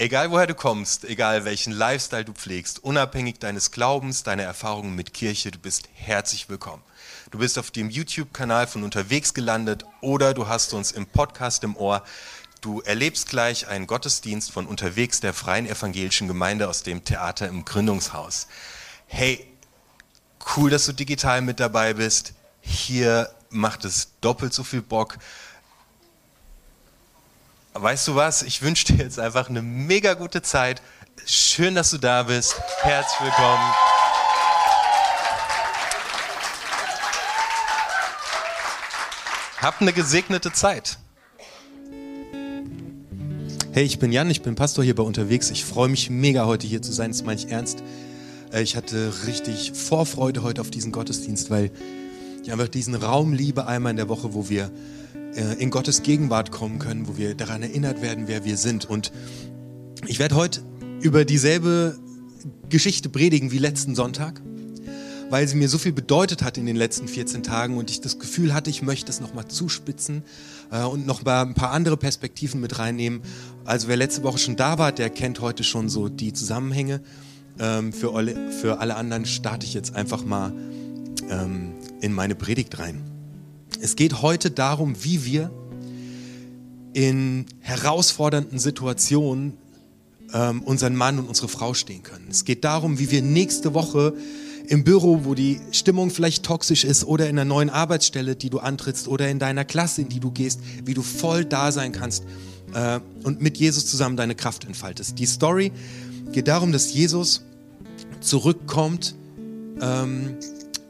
Egal woher du kommst, egal welchen Lifestyle du pflegst, unabhängig deines Glaubens, deiner Erfahrungen mit Kirche, du bist herzlich willkommen. Du bist auf dem YouTube-Kanal von unterwegs gelandet oder du hast uns im Podcast im Ohr. Du erlebst gleich einen Gottesdienst von unterwegs der Freien Evangelischen Gemeinde aus dem Theater im Gründungshaus. Hey, cool, dass du digital mit dabei bist. Hier macht es doppelt so viel Bock weißt du was? Ich wünsche dir jetzt einfach eine mega gute Zeit. Schön, dass du da bist. Herzlich willkommen. Habt eine gesegnete Zeit. Hey, ich bin Jan, ich bin Pastor hier bei Unterwegs. Ich freue mich mega heute hier zu sein, das meine ich ernst. Äh, ich hatte richtig Vorfreude heute auf diesen Gottesdienst, weil ich einfach diesen Raum liebe, einmal in der Woche, wo wir äh, in Gottes Gegenwart kommen können, wo wir daran erinnert werden, wer wir sind. Und ich werde heute über dieselbe Geschichte predigen wie letzten Sonntag, weil sie mir so viel bedeutet hat in den letzten 14 Tagen und ich das Gefühl hatte, ich möchte es nochmal zuspitzen äh, und noch mal ein paar andere Perspektiven mit reinnehmen. Also wer letzte Woche schon da war, der kennt heute schon so die Zusammenhänge. Ähm, für, alle, für alle anderen starte ich jetzt einfach mal ähm, in meine Predigt rein. Es geht heute darum, wie wir in herausfordernden Situationen ähm, unseren Mann und unsere Frau stehen können. Es geht darum, wie wir nächste Woche im Büro, wo die Stimmung vielleicht toxisch ist oder in einer neuen Arbeitsstelle, die du antrittst oder in deiner Klasse, in die du gehst, wie du voll da sein kannst äh, und mit Jesus zusammen deine Kraft entfaltest. Die Story geht darum, dass Jesus zurückkommt ähm,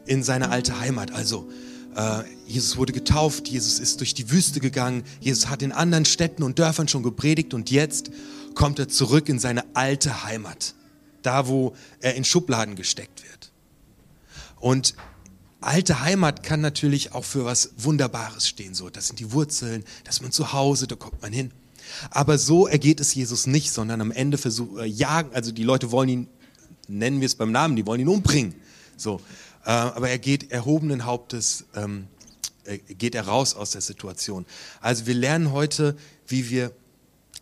in seine alte Heimat. Also äh, Jesus wurde getauft, Jesus ist durch die Wüste gegangen, Jesus hat in anderen Städten und Dörfern schon gepredigt und jetzt kommt er zurück in seine alte Heimat, da wo er in Schubladen gesteckt wird. Und alte Heimat kann natürlich auch für was Wunderbares stehen, so das sind die Wurzeln, das ist man zu Hause, da kommt man hin. Aber so ergeht es Jesus nicht, sondern am Ende versuchen, äh, jagen, also die Leute wollen ihn, nennen wir es beim Namen, die wollen ihn umbringen. So, aber er geht erhobenen Hauptes, ähm, äh, geht er raus aus der Situation. Also wir lernen heute, wie wir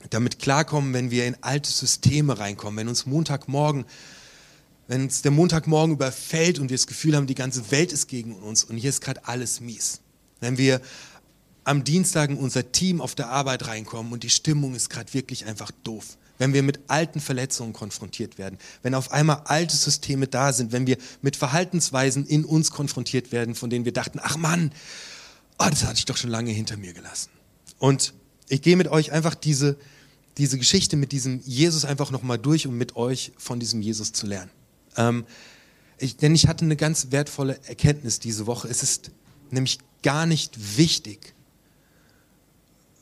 damit klarkommen, wenn wir in alte Systeme reinkommen, wenn uns Montagmorgen, wenn uns der Montagmorgen überfällt und wir das Gefühl haben, die ganze Welt ist gegen uns und hier ist gerade alles mies. Wenn wir am Dienstag in unser Team auf der Arbeit reinkommen und die Stimmung ist gerade wirklich einfach doof wenn wir mit alten Verletzungen konfrontiert werden, wenn auf einmal alte Systeme da sind, wenn wir mit Verhaltensweisen in uns konfrontiert werden, von denen wir dachten, ach Mann, oh, das hatte ich doch schon lange hinter mir gelassen. Und ich gehe mit euch einfach diese, diese Geschichte mit diesem Jesus einfach nochmal durch, um mit euch von diesem Jesus zu lernen. Ähm, ich, denn ich hatte eine ganz wertvolle Erkenntnis diese Woche. Es ist nämlich gar nicht wichtig,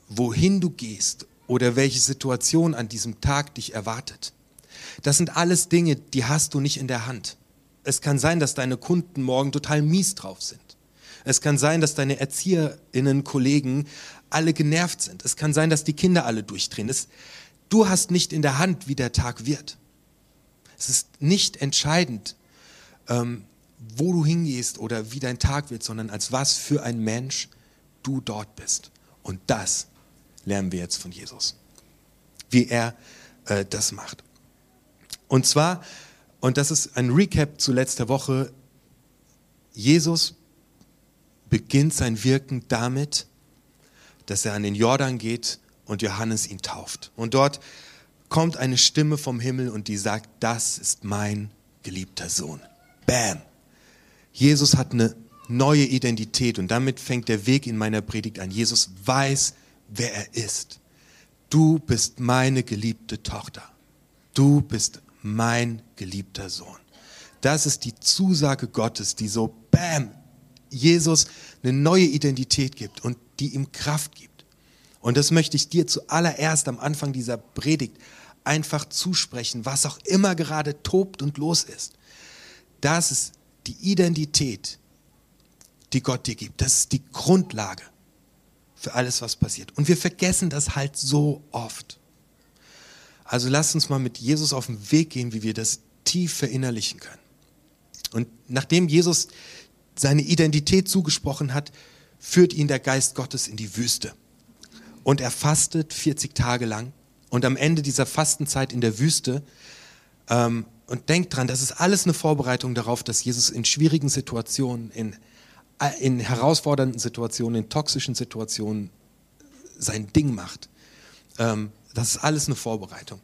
wohin du gehst oder welche Situation an diesem Tag dich erwartet. Das sind alles Dinge, die hast du nicht in der Hand. Es kann sein, dass deine Kunden morgen total mies drauf sind. Es kann sein, dass deine Erzieherinnen, Kollegen alle genervt sind. Es kann sein, dass die Kinder alle durchdrehen. Es, du hast nicht in der Hand, wie der Tag wird. Es ist nicht entscheidend, ähm, wo du hingehst oder wie dein Tag wird, sondern als was für ein Mensch du dort bist. Und das lernen wir jetzt von Jesus, wie er äh, das macht. Und zwar, und das ist ein Recap zu letzter Woche, Jesus beginnt sein Wirken damit, dass er an den Jordan geht und Johannes ihn tauft. Und dort kommt eine Stimme vom Himmel und die sagt, das ist mein geliebter Sohn. Bam. Jesus hat eine neue Identität und damit fängt der Weg in meiner Predigt an. Jesus weiß, wer er ist. Du bist meine geliebte Tochter. Du bist mein geliebter Sohn. Das ist die Zusage Gottes, die so, bam, Jesus eine neue Identität gibt und die ihm Kraft gibt. Und das möchte ich dir zuallererst am Anfang dieser Predigt einfach zusprechen, was auch immer gerade tobt und los ist. Das ist die Identität, die Gott dir gibt. Das ist die Grundlage für alles, was passiert. Und wir vergessen das halt so oft. Also lasst uns mal mit Jesus auf den Weg gehen, wie wir das tief verinnerlichen können. Und nachdem Jesus seine Identität zugesprochen hat, führt ihn der Geist Gottes in die Wüste. Und er fastet 40 Tage lang Und am Ende dieser Fastenzeit in der Wüste, ähm, und denkt dran, das ist alles eine Vorbereitung darauf, dass Jesus in schwierigen Situationen, in, in herausfordernden Situationen, in toxischen Situationen sein Ding macht. Ähm, das ist alles eine Vorbereitung.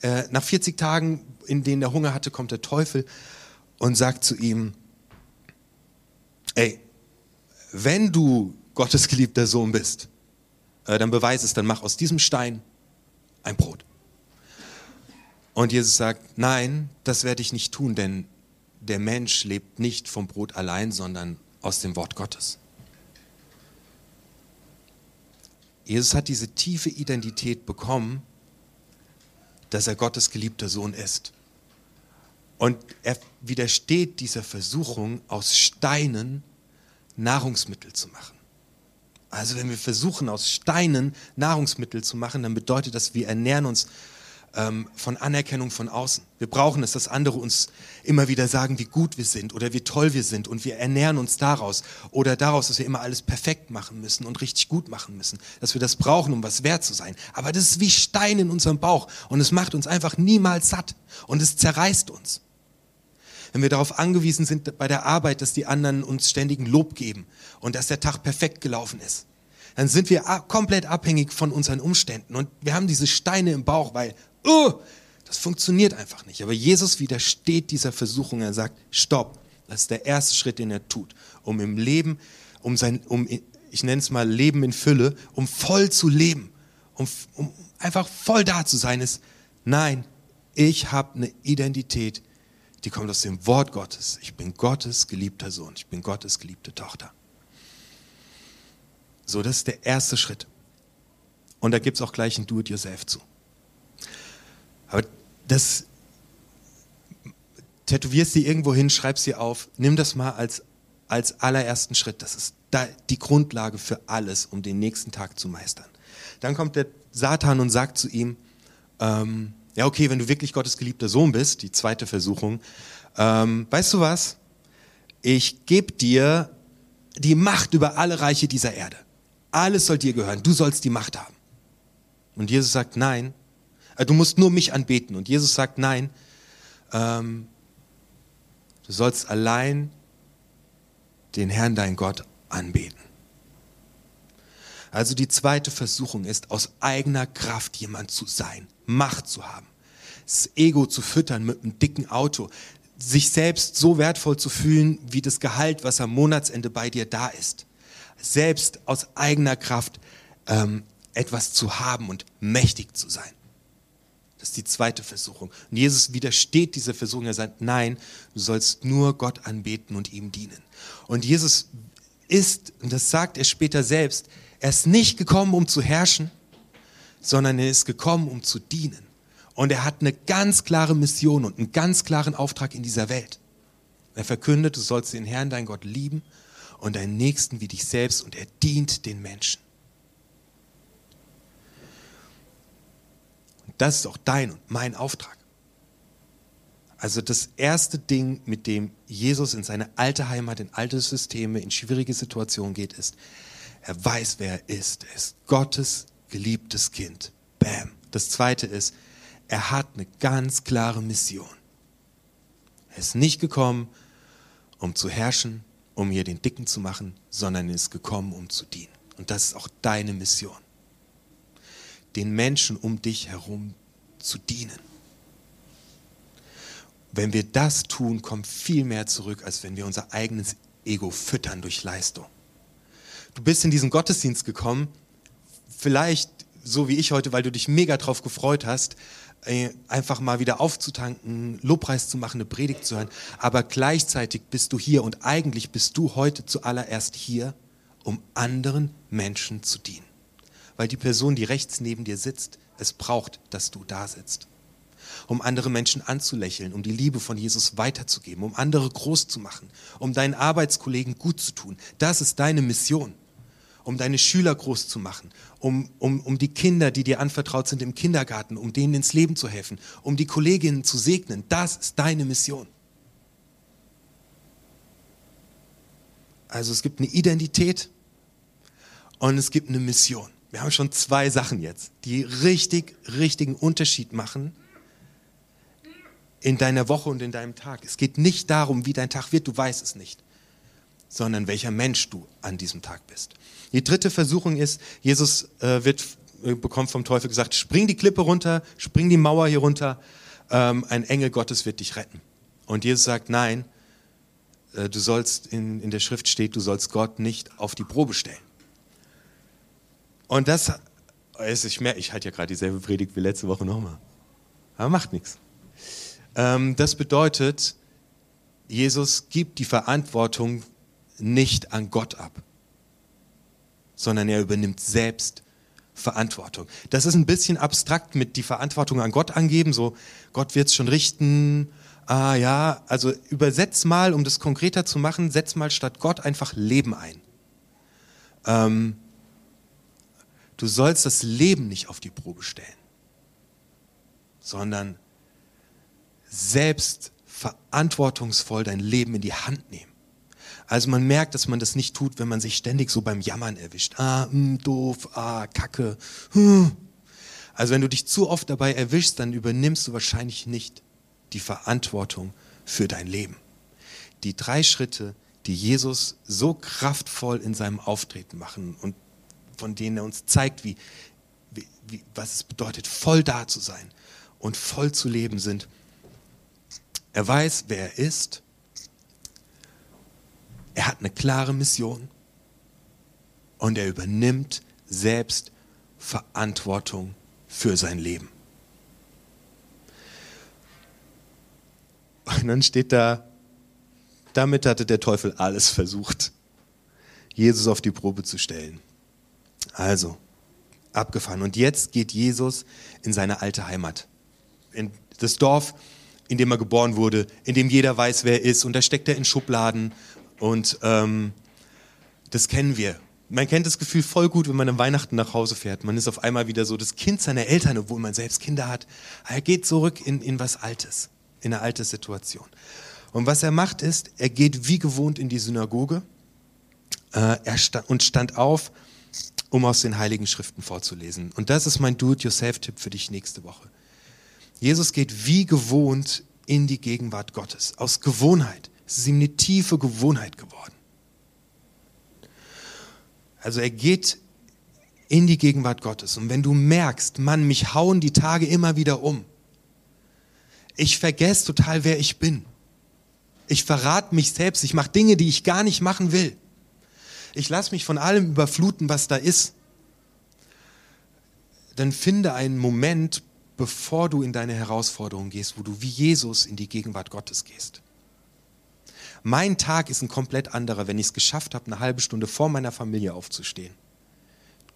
Äh, nach 40 Tagen, in denen er Hunger hatte, kommt der Teufel und sagt zu ihm, ey, wenn du Gottes geliebter Sohn bist, äh, dann beweis es, dann mach aus diesem Stein ein Brot. Und Jesus sagt, nein, das werde ich nicht tun, denn der Mensch lebt nicht vom Brot allein, sondern aus dem Wort Gottes. Jesus hat diese tiefe Identität bekommen, dass er Gottes geliebter Sohn ist. Und er widersteht dieser Versuchung, aus Steinen Nahrungsmittel zu machen. Also wenn wir versuchen, aus Steinen Nahrungsmittel zu machen, dann bedeutet das, wir ernähren uns ähm, von Anerkennung von außen. Wir brauchen es, dass andere uns immer wieder sagen, wie gut wir sind oder wie toll wir sind und wir ernähren uns daraus oder daraus, dass wir immer alles perfekt machen müssen und richtig gut machen müssen, dass wir das brauchen, um was wert zu sein. Aber das ist wie Stein in unserem Bauch und es macht uns einfach niemals satt und es zerreißt uns. Wenn wir darauf angewiesen sind bei der Arbeit, dass die anderen uns ständigen Lob geben und dass der Tag perfekt gelaufen ist, dann sind wir komplett abhängig von unseren Umständen und wir haben diese Steine im Bauch, weil oh, das funktioniert einfach nicht. Aber Jesus widersteht dieser Versuchung. Er sagt, stopp. Das ist der erste Schritt, den er tut, um im Leben, um sein, um, ich nenne es mal Leben in Fülle, um voll zu leben, um, um einfach voll da zu sein, ist, nein, ich habe eine Identität, die kommt aus dem Wort Gottes. Ich bin Gottes geliebter Sohn, ich bin Gottes geliebte Tochter. So, das ist der erste Schritt. Und da gibt es auch gleich ein Do-it-yourself zu. Aber das tätowierst sie irgendwo hin, schreib sie auf, nimm das mal als, als allerersten Schritt. Das ist da die Grundlage für alles, um den nächsten Tag zu meistern. Dann kommt der Satan und sagt zu ihm, ähm, ja okay, wenn du wirklich Gottes geliebter Sohn bist, die zweite Versuchung, ähm, weißt du was? Ich gebe dir die Macht über alle Reiche dieser Erde. Alles soll dir gehören. Du sollst die Macht haben. Und Jesus sagt, nein, du musst nur mich anbeten. Und Jesus sagt, nein, ähm, du sollst allein den Herrn, dein Gott, anbeten. Also die zweite Versuchung ist, aus eigener Kraft jemand zu sein, Macht zu haben, das Ego zu füttern mit einem dicken Auto, sich selbst so wertvoll zu fühlen wie das Gehalt, was am Monatsende bei dir da ist. Selbst aus eigener Kraft ähm, etwas zu haben und mächtig zu sein. Das ist die zweite Versuchung. Und Jesus widersteht dieser Versuchung. Er sagt, nein, du sollst nur Gott anbeten und ihm dienen. Und Jesus ist, und das sagt er später selbst, er ist nicht gekommen, um zu herrschen, sondern er ist gekommen, um zu dienen. Und er hat eine ganz klare Mission und einen ganz klaren Auftrag in dieser Welt. Er verkündet, du sollst den Herrn, dein Gott, lieben und deinen Nächsten wie dich selbst und er dient den Menschen. Das ist auch dein und mein Auftrag. Also das erste Ding, mit dem Jesus in seine alte Heimat, in alte Systeme, in schwierige Situationen geht, ist, er weiß, wer er ist. Er ist Gottes geliebtes Kind. Bam. Das zweite ist, er hat eine ganz klare Mission. Er ist nicht gekommen, um zu herrschen, um hier den Dicken zu machen, sondern er ist gekommen, um zu dienen. Und das ist auch deine Mission den Menschen um dich herum zu dienen. Wenn wir das tun, kommt viel mehr zurück, als wenn wir unser eigenes Ego füttern durch Leistung. Du bist in diesen Gottesdienst gekommen, vielleicht so wie ich heute, weil du dich mega drauf gefreut hast, äh, einfach mal wieder aufzutanken, Lobpreis zu machen, eine Predigt zu hören. Aber gleichzeitig bist du hier und eigentlich bist du heute zuallererst hier, um anderen Menschen zu dienen weil die Person, die rechts neben dir sitzt, es braucht, dass du da sitzt. Um andere Menschen anzulächeln, um die Liebe von Jesus weiterzugeben, um andere groß zu machen, um deinen Arbeitskollegen gut zu tun. Das ist deine Mission. Um deine Schüler groß zu machen, um, um, um die Kinder, die dir anvertraut sind im Kindergarten, um denen ins Leben zu helfen, um die Kolleginnen zu segnen. Das ist deine Mission. Also es gibt eine Identität und es gibt eine Mission. Wir haben schon zwei Sachen jetzt, die richtig, richtigen Unterschied machen in deiner Woche und in deinem Tag. Es geht nicht darum, wie dein Tag wird, du weißt es nicht, sondern welcher Mensch du an diesem Tag bist. Die dritte Versuchung ist, Jesus äh, wird, äh, bekommt vom Teufel gesagt, spring die Klippe runter, spring die Mauer hier runter, ähm, ein Engel Gottes wird dich retten. Und Jesus sagt, nein, äh, du sollst, in, in der Schrift steht, du sollst Gott nicht auf die Probe stellen. Und das, ich merke, ich halte ja gerade dieselbe Predigt wie letzte Woche nochmal. Aber macht nichts. Ähm, das bedeutet, Jesus gibt die Verantwortung nicht an Gott ab, sondern er übernimmt selbst Verantwortung. Das ist ein bisschen abstrakt mit die Verantwortung an Gott angeben, so Gott wird es schon richten. Ah ja, also übersetz mal, um das konkreter zu machen, setz mal statt Gott einfach Leben ein. Ähm, du sollst das Leben nicht auf die Probe stellen, sondern selbst verantwortungsvoll dein Leben in die Hand nehmen. Also man merkt, dass man das nicht tut, wenn man sich ständig so beim Jammern erwischt. Ah, mh, hm, doof, ah, kacke. Hm. Also wenn du dich zu oft dabei erwischst, dann übernimmst du wahrscheinlich nicht die Verantwortung für dein Leben. Die drei Schritte, die Jesus so kraftvoll in seinem Auftreten machen und von denen er uns zeigt, wie, wie, wie, was es bedeutet, voll da zu sein und voll zu leben, sind, er weiß, wer er ist. Er hat eine klare Mission. Und er übernimmt selbst Verantwortung für sein Leben. Und dann steht da, damit hatte der Teufel alles versucht, Jesus auf die Probe zu stellen. Also, abgefahren. Und jetzt geht Jesus in seine alte Heimat. In das Dorf, in dem er geboren wurde, in dem jeder weiß, wer er ist. Und da steckt er in Schubladen. Und ähm, das kennen wir. Man kennt das Gefühl voll gut, wenn man am Weihnachten nach Hause fährt. Man ist auf einmal wieder so das Kind seiner Eltern, obwohl man selbst Kinder hat. Er geht zurück in, in was Altes, in eine alte Situation. Und was er macht ist, er geht wie gewohnt in die Synagoge äh, er stand, und stand auf, um aus den Heiligen Schriften vorzulesen. Und das ist mein Do-it-yourself-Tipp für dich nächste Woche. Jesus geht wie gewohnt in die Gegenwart Gottes. Aus Gewohnheit. Es ist ihm eine tiefe Gewohnheit geworden. Also er geht in die Gegenwart Gottes. Und wenn du merkst, Mann, mich hauen die Tage immer wieder um. Ich vergesse total, wer ich bin. Ich verrate mich selbst. Ich mache Dinge, die ich gar nicht machen will. Ich lasse mich von allem überfluten, was da ist. Dann finde einen Moment, bevor du in deine Herausforderung gehst, wo du wie Jesus in die Gegenwart Gottes gehst. Mein Tag ist ein komplett anderer, wenn ich es geschafft habe, eine halbe Stunde vor meiner Familie aufzustehen,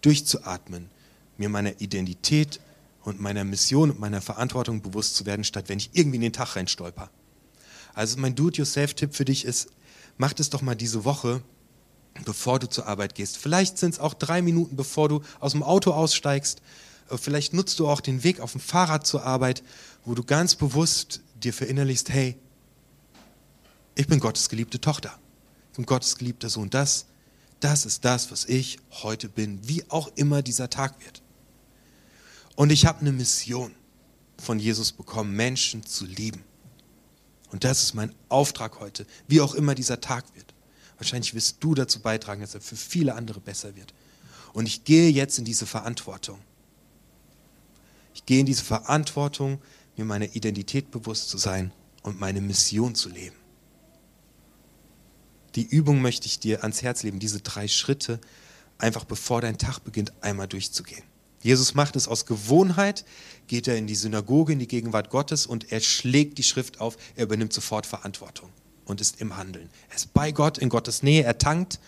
durchzuatmen, mir meiner Identität und meiner Mission und meiner Verantwortung bewusst zu werden, statt wenn ich irgendwie in den Tag reinstolper. Also mein Do-it-yourself-Tipp für dich ist, mach das doch mal diese Woche, bevor du zur Arbeit gehst. Vielleicht sind es auch drei Minuten, bevor du aus dem Auto aussteigst, Vielleicht nutzt du auch den Weg auf dem Fahrrad zur Arbeit, wo du ganz bewusst dir verinnerlichst, hey, ich bin Gottes geliebte Tochter. Ich bin Gottes geliebter Sohn. Das, das ist das, was ich heute bin, wie auch immer dieser Tag wird. Und ich habe eine Mission von Jesus bekommen, Menschen zu lieben. Und das ist mein Auftrag heute, wie auch immer dieser Tag wird. Wahrscheinlich wirst du dazu beitragen, dass er für viele andere besser wird. Und ich gehe jetzt in diese Verantwortung. Ich gehe in diese Verantwortung, mir meiner Identität bewusst zu sein und meine Mission zu leben. Die Übung möchte ich dir ans Herz legen, diese drei Schritte, einfach bevor dein Tag beginnt, einmal durchzugehen. Jesus macht es aus Gewohnheit, geht er in die Synagoge, in die Gegenwart Gottes und er schlägt die Schrift auf, er übernimmt sofort Verantwortung und ist im Handeln. Er ist bei Gott, in Gottes Nähe, er tankt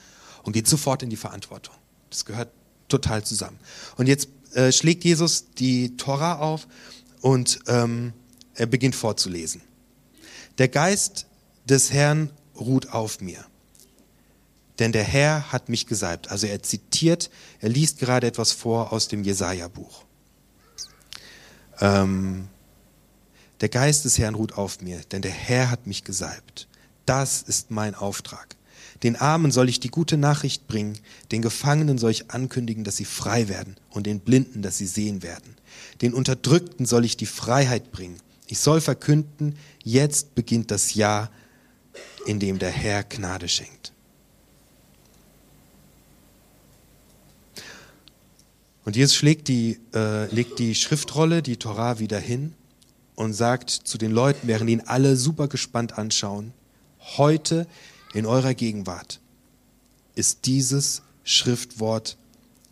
und geht sofort in die Verantwortung. Das gehört total zusammen. Und jetzt äh, schlägt Jesus die Tora auf und ähm, er beginnt vorzulesen. Der Geist des Herrn ruht auf mir, denn der Herr hat mich gesalbt. Also er zitiert, er liest gerade etwas vor aus dem Jesaja-Buch. Ähm, der Geist des Herrn ruht auf mir, denn der Herr hat mich gesalbt. Das ist mein Auftrag. Den Armen soll ich die gute Nachricht bringen, den Gefangenen soll ich ankündigen, dass sie frei werden und den Blinden, dass sie sehen werden. Den Unterdrückten soll ich die Freiheit bringen. Ich soll verkünden, jetzt beginnt das Jahr, in dem der Herr Gnade schenkt. Und Jesus schlägt die, äh, legt die Schriftrolle, die Torah, wieder hin und sagt zu den Leuten, während ihn alle super gespannt anschauen, heute in eurer Gegenwart ist dieses Schriftwort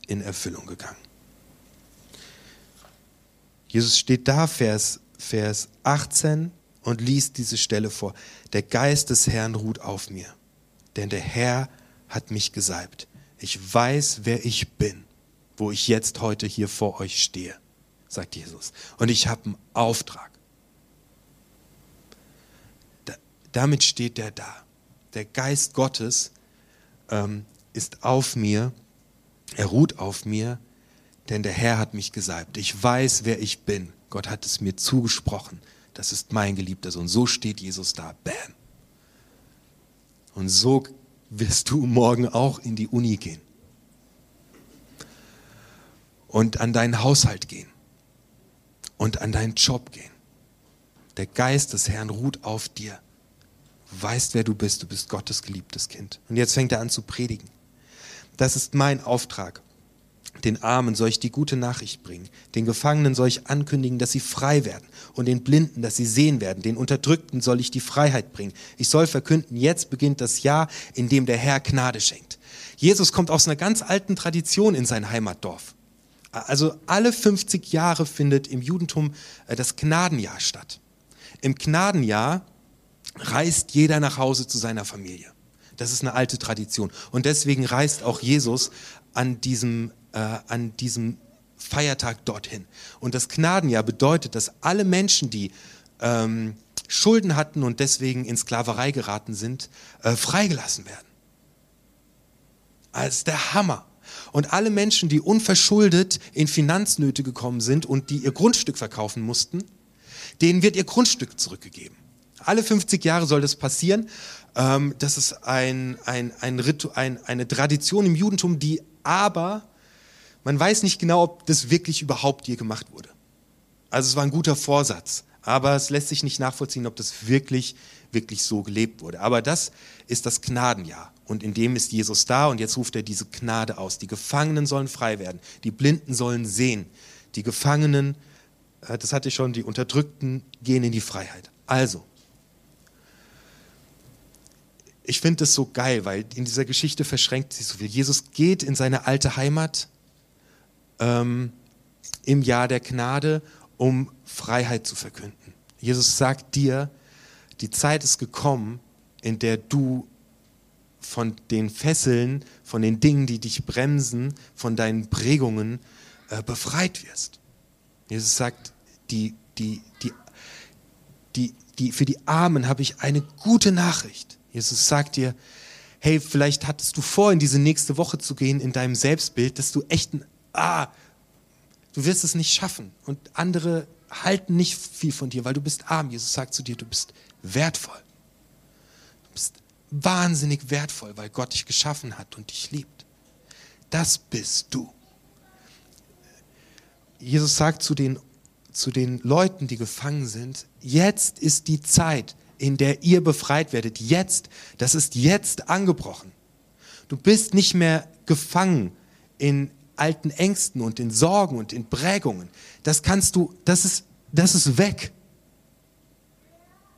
in Erfüllung gegangen. Jesus steht da, Vers, Vers 18, und liest diese Stelle vor. Der Geist des Herrn ruht auf mir, denn der Herr hat mich gesalbt. Ich weiß, wer ich bin, wo ich jetzt heute hier vor euch stehe, sagt Jesus. Und ich habe einen Auftrag. Da, damit steht er da der Geist Gottes ähm, ist auf mir, er ruht auf mir, denn der Herr hat mich gesalbt. Ich weiß, wer ich bin. Gott hat es mir zugesprochen. Das ist mein geliebter Sohn. So steht Jesus da. Bam. Und so wirst du morgen auch in die Uni gehen. Und an deinen Haushalt gehen. Und an deinen Job gehen. Der Geist des Herrn ruht auf dir weißt, wer du bist. Du bist Gottes geliebtes Kind. Und jetzt fängt er an zu predigen. Das ist mein Auftrag. Den Armen soll ich die gute Nachricht bringen. Den Gefangenen soll ich ankündigen, dass sie frei werden. Und den Blinden, dass sie sehen werden. Den Unterdrückten soll ich die Freiheit bringen. Ich soll verkünden, jetzt beginnt das Jahr, in dem der Herr Gnade schenkt. Jesus kommt aus einer ganz alten Tradition in sein Heimatdorf. Also alle 50 Jahre findet im Judentum äh, das Gnadenjahr statt. Im Gnadenjahr reist jeder nach Hause zu seiner Familie. Das ist eine alte Tradition. Und deswegen reist auch Jesus an diesem, äh, an diesem Feiertag dorthin. Und das Gnadenjahr bedeutet, dass alle Menschen, die ähm, Schulden hatten und deswegen in Sklaverei geraten sind, äh, freigelassen werden. Als der Hammer. Und alle Menschen, die unverschuldet in Finanznöte gekommen sind und die ihr Grundstück verkaufen mussten, denen wird ihr Grundstück zurückgegeben. Alle 50 Jahre soll das passieren. Ähm, das ist ein, ein, ein Ritu, ein, eine Tradition im Judentum, die aber, man weiß nicht genau, ob das wirklich überhaupt je gemacht wurde. Also es war ein guter Vorsatz, aber es lässt sich nicht nachvollziehen, ob das wirklich, wirklich so gelebt wurde. Aber das ist das Gnadenjahr. Und in dem ist Jesus da und jetzt ruft er diese Gnade aus. Die Gefangenen sollen frei werden, die Blinden sollen sehen, die Gefangenen, äh, das hatte ich schon, die Unterdrückten gehen in die Freiheit. Also, ich finde das so geil, weil in dieser Geschichte verschränkt sich so viel. Jesus geht in seine alte Heimat ähm, im Jahr der Gnade, um Freiheit zu verkünden. Jesus sagt dir, die Zeit ist gekommen, in der du von den Fesseln, von den Dingen, die dich bremsen, von deinen Prägungen äh, befreit wirst. Jesus sagt, die, die, die, die, die, für die Armen habe ich eine gute Nachricht. Jesus sagt dir, hey, vielleicht hattest du vor, in diese nächste Woche zu gehen in deinem Selbstbild, dass du echt ein, ah, du wirst es nicht schaffen und andere halten nicht viel von dir, weil du bist arm. Jesus sagt zu dir, du bist wertvoll. Du bist wahnsinnig wertvoll, weil Gott dich geschaffen hat und dich liebt. Das bist du. Jesus sagt zu den, zu den Leuten, die gefangen sind, jetzt ist die Zeit, in der ihr befreit werdet. Jetzt, das ist jetzt angebrochen. Du bist nicht mehr gefangen in alten Ängsten und in Sorgen und in Prägungen. Das kannst du, das ist, das ist weg.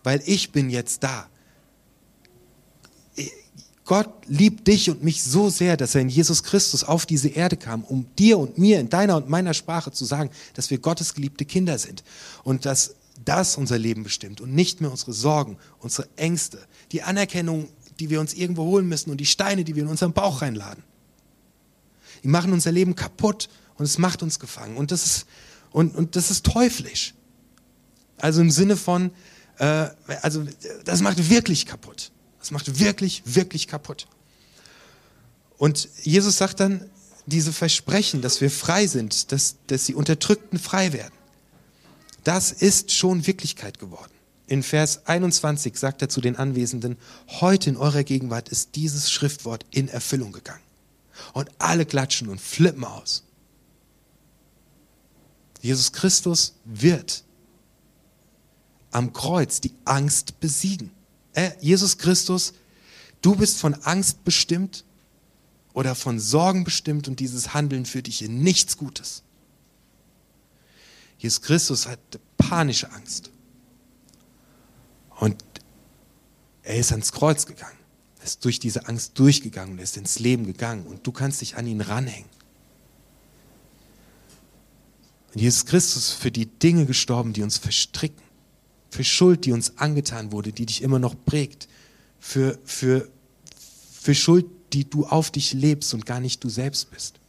Weil ich bin jetzt da. Gott liebt dich und mich so sehr, dass er in Jesus Christus auf diese Erde kam, um dir und mir in deiner und meiner Sprache zu sagen, dass wir Gottes geliebte Kinder sind und dass das unser Leben bestimmt und nicht mehr unsere Sorgen, unsere Ängste, die Anerkennung, die wir uns irgendwo holen müssen und die Steine, die wir in unseren Bauch reinladen. Die machen unser Leben kaputt und es macht uns gefangen. Und das ist, und, und das ist teuflisch. Also im Sinne von, äh, also das macht wirklich kaputt. Das macht wirklich, wirklich kaputt. Und Jesus sagt dann, diese Versprechen, dass wir frei sind, dass, dass die Unterdrückten frei werden das ist schon Wirklichkeit geworden. in Vers 21 sagt er zu den Anwesenden, heute in eurer Gegenwart ist dieses Schriftwort in Erfüllung gegangen. Und alle klatschen und flippen aus. Jesus Christus wird am Kreuz die Angst besiegen. Äh, Jesus Christus, du bist von Angst bestimmt oder von Sorgen bestimmt und dieses Handeln führt dich in nichts Gutes. Jesus Christus hat panische Angst. Und er ist ans Kreuz gegangen, er ist durch diese Angst durchgegangen, er ist ins Leben gegangen und du kannst dich an ihn ranhängen. Und Jesus Christus ist für die Dinge gestorben, die uns verstricken, für Schuld, die uns angetan wurde, die dich immer noch prägt, für, für, für Schuld, die du auf dich lebst und gar nicht du selbst bist.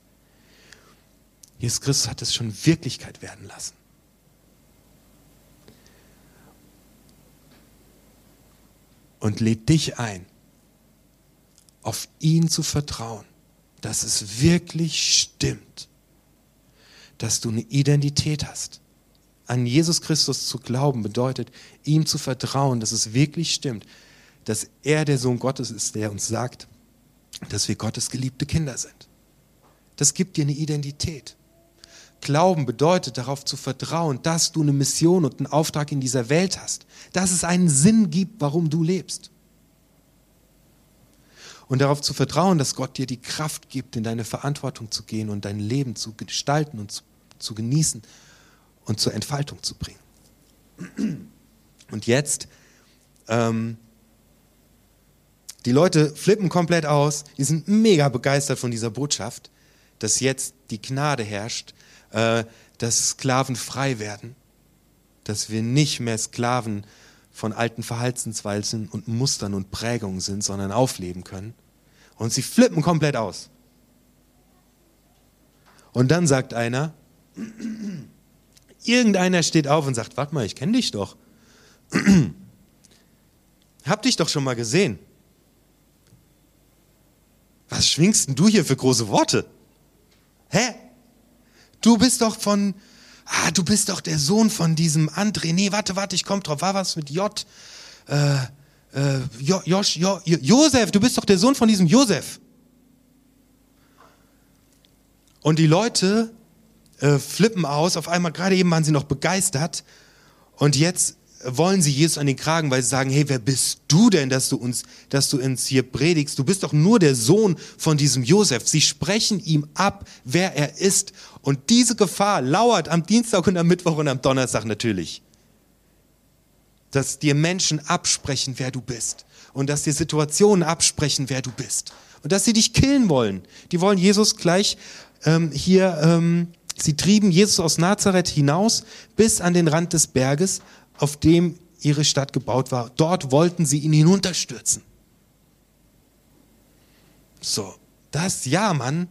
Jesus Christus hat es schon Wirklichkeit werden lassen. Und lädt dich ein, auf ihn zu vertrauen, dass es wirklich stimmt, dass du eine Identität hast. An Jesus Christus zu glauben bedeutet, ihm zu vertrauen, dass es wirklich stimmt, dass er der Sohn Gottes ist, der uns sagt, dass wir Gottes geliebte Kinder sind. Das gibt dir eine Identität. Glauben bedeutet darauf zu vertrauen, dass du eine Mission und einen Auftrag in dieser Welt hast, dass es einen Sinn gibt, warum du lebst. Und darauf zu vertrauen, dass Gott dir die Kraft gibt, in deine Verantwortung zu gehen und dein Leben zu gestalten und zu, zu genießen und zur Entfaltung zu bringen. Und jetzt, ähm, die Leute flippen komplett aus, die sind mega begeistert von dieser Botschaft, dass jetzt die Gnade herrscht, äh, dass Sklaven frei werden, dass wir nicht mehr Sklaven von alten Verhaltensweisen und Mustern und Prägungen sind, sondern aufleben können. Und sie flippen komplett aus. Und dann sagt einer, irgendeiner steht auf und sagt, warte mal, ich kenne dich doch. Hab dich doch schon mal gesehen. Was schwingst denn du hier für große Worte? Hä? Du bist doch von, ah, du bist doch der Sohn von diesem André. Nee, warte, warte, ich komm drauf. War was mit J? Äh, äh, jo, Josh, jo, Josef, du bist doch der Sohn von diesem Josef. Und die Leute äh, flippen aus. Auf einmal, gerade eben waren sie noch begeistert. Und jetzt wollen sie Jesus an den Kragen, weil sie sagen, hey, wer bist du denn, dass du uns, dass du uns hier predigst? Du bist doch nur der Sohn von diesem Josef. Sie sprechen ihm ab, wer er ist. Und diese Gefahr lauert am Dienstag und am Mittwoch und am Donnerstag natürlich. Dass dir Menschen absprechen, wer du bist. Und dass dir Situationen absprechen, wer du bist. Und dass sie dich killen wollen. Die wollen Jesus gleich ähm, hier, ähm, sie trieben Jesus aus Nazareth hinaus bis an den Rand des Berges, auf dem ihre Stadt gebaut war. Dort wollten sie ihn hinunterstürzen. So, das, ja, Mann.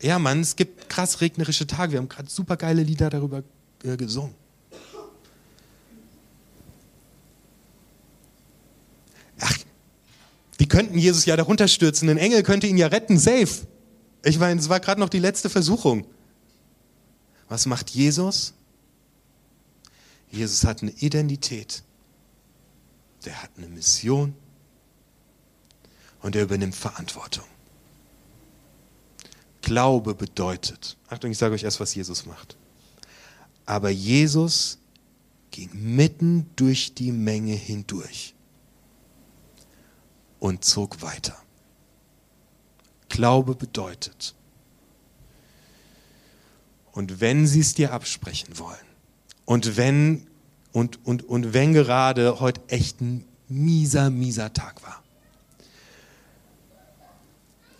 Ja, Mann, es gibt krass regnerische Tage. Wir haben gerade super geile Lieder darüber äh, gesungen. Ach, die könnten Jesus ja darunter stürzen. Ein Engel könnte ihn ja retten, safe. Ich meine, es war gerade noch die letzte Versuchung. Was macht Jesus? Jesus hat eine Identität, der hat eine Mission und er übernimmt Verantwortung. Glaube bedeutet, Achtung, ich sage euch erst, was Jesus macht. Aber Jesus ging mitten durch die Menge hindurch und zog weiter. Glaube bedeutet, und wenn sie es dir absprechen wollen, und wenn, und, und, und wenn gerade heute echt ein mieser, mieser Tag war,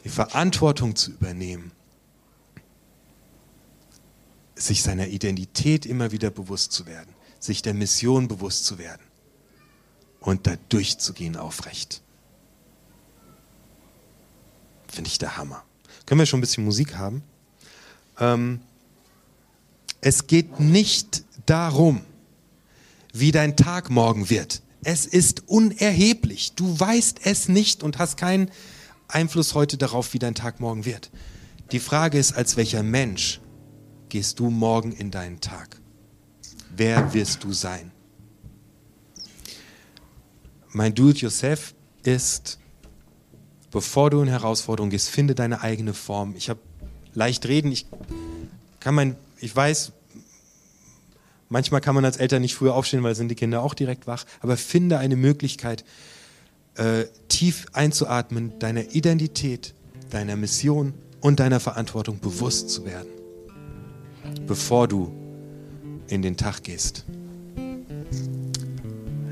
die Verantwortung zu übernehmen, sich seiner Identität immer wieder bewusst zu werden, sich der Mission bewusst zu werden und da durchzugehen aufrecht. Finde ich der Hammer. Können wir schon ein bisschen Musik haben? Ähm, es geht nicht darum, wie dein Tag morgen wird. Es ist unerheblich. Du weißt es nicht und hast keinen Einfluss heute darauf, wie dein Tag morgen wird. Die Frage ist, als welcher Mensch gehst du morgen in deinen Tag? Wer wirst du sein? mein Do-it-yourself ist, bevor du in Herausforderungen gehst, finde deine eigene Form. Ich habe leicht reden, ich kann mein, ich weiß, manchmal kann man als Eltern nicht früher aufstehen, weil sind die Kinder auch direkt wach, aber finde eine Möglichkeit, äh, tief einzuatmen, deiner Identität, deiner Mission und deiner Verantwortung bewusst zu werden, bevor du in den Tag gehst.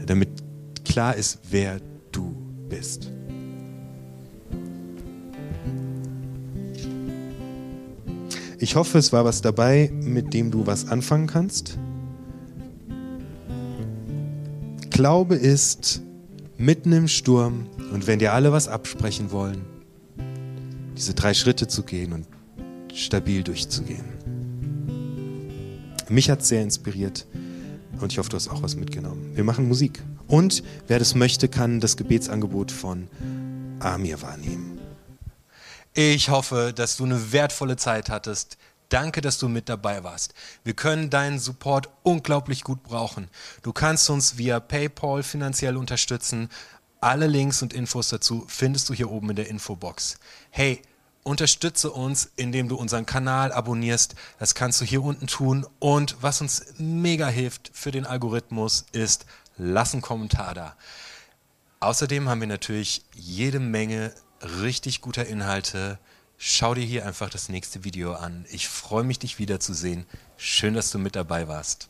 Damit klar ist, wer du bist. Ich hoffe, es war was dabei, mit dem du was anfangen kannst. Glaube ist mitten im Sturm und wenn dir alle was absprechen wollen, diese drei Schritte zu gehen und stabil durchzugehen. Mich hat es sehr inspiriert und ich hoffe, du hast auch was mitgenommen. Wir machen Musik. Und wer das möchte, kann das Gebetsangebot von Amir wahrnehmen. Ich hoffe, dass du eine wertvolle Zeit hattest. Danke, dass du mit dabei warst. Wir können deinen Support unglaublich gut brauchen. Du kannst uns via PayPal finanziell unterstützen. Alle Links und Infos dazu findest du hier oben in der Infobox. Hey, unterstütze uns, indem du unseren Kanal abonnierst. Das kannst du hier unten tun. Und was uns mega hilft für den Algorithmus ist, lass einen Kommentar da. Außerdem haben wir natürlich jede Menge richtig guter Inhalte. Schau dir hier einfach das nächste Video an. Ich freue mich, dich wiederzusehen. Schön, dass du mit dabei warst.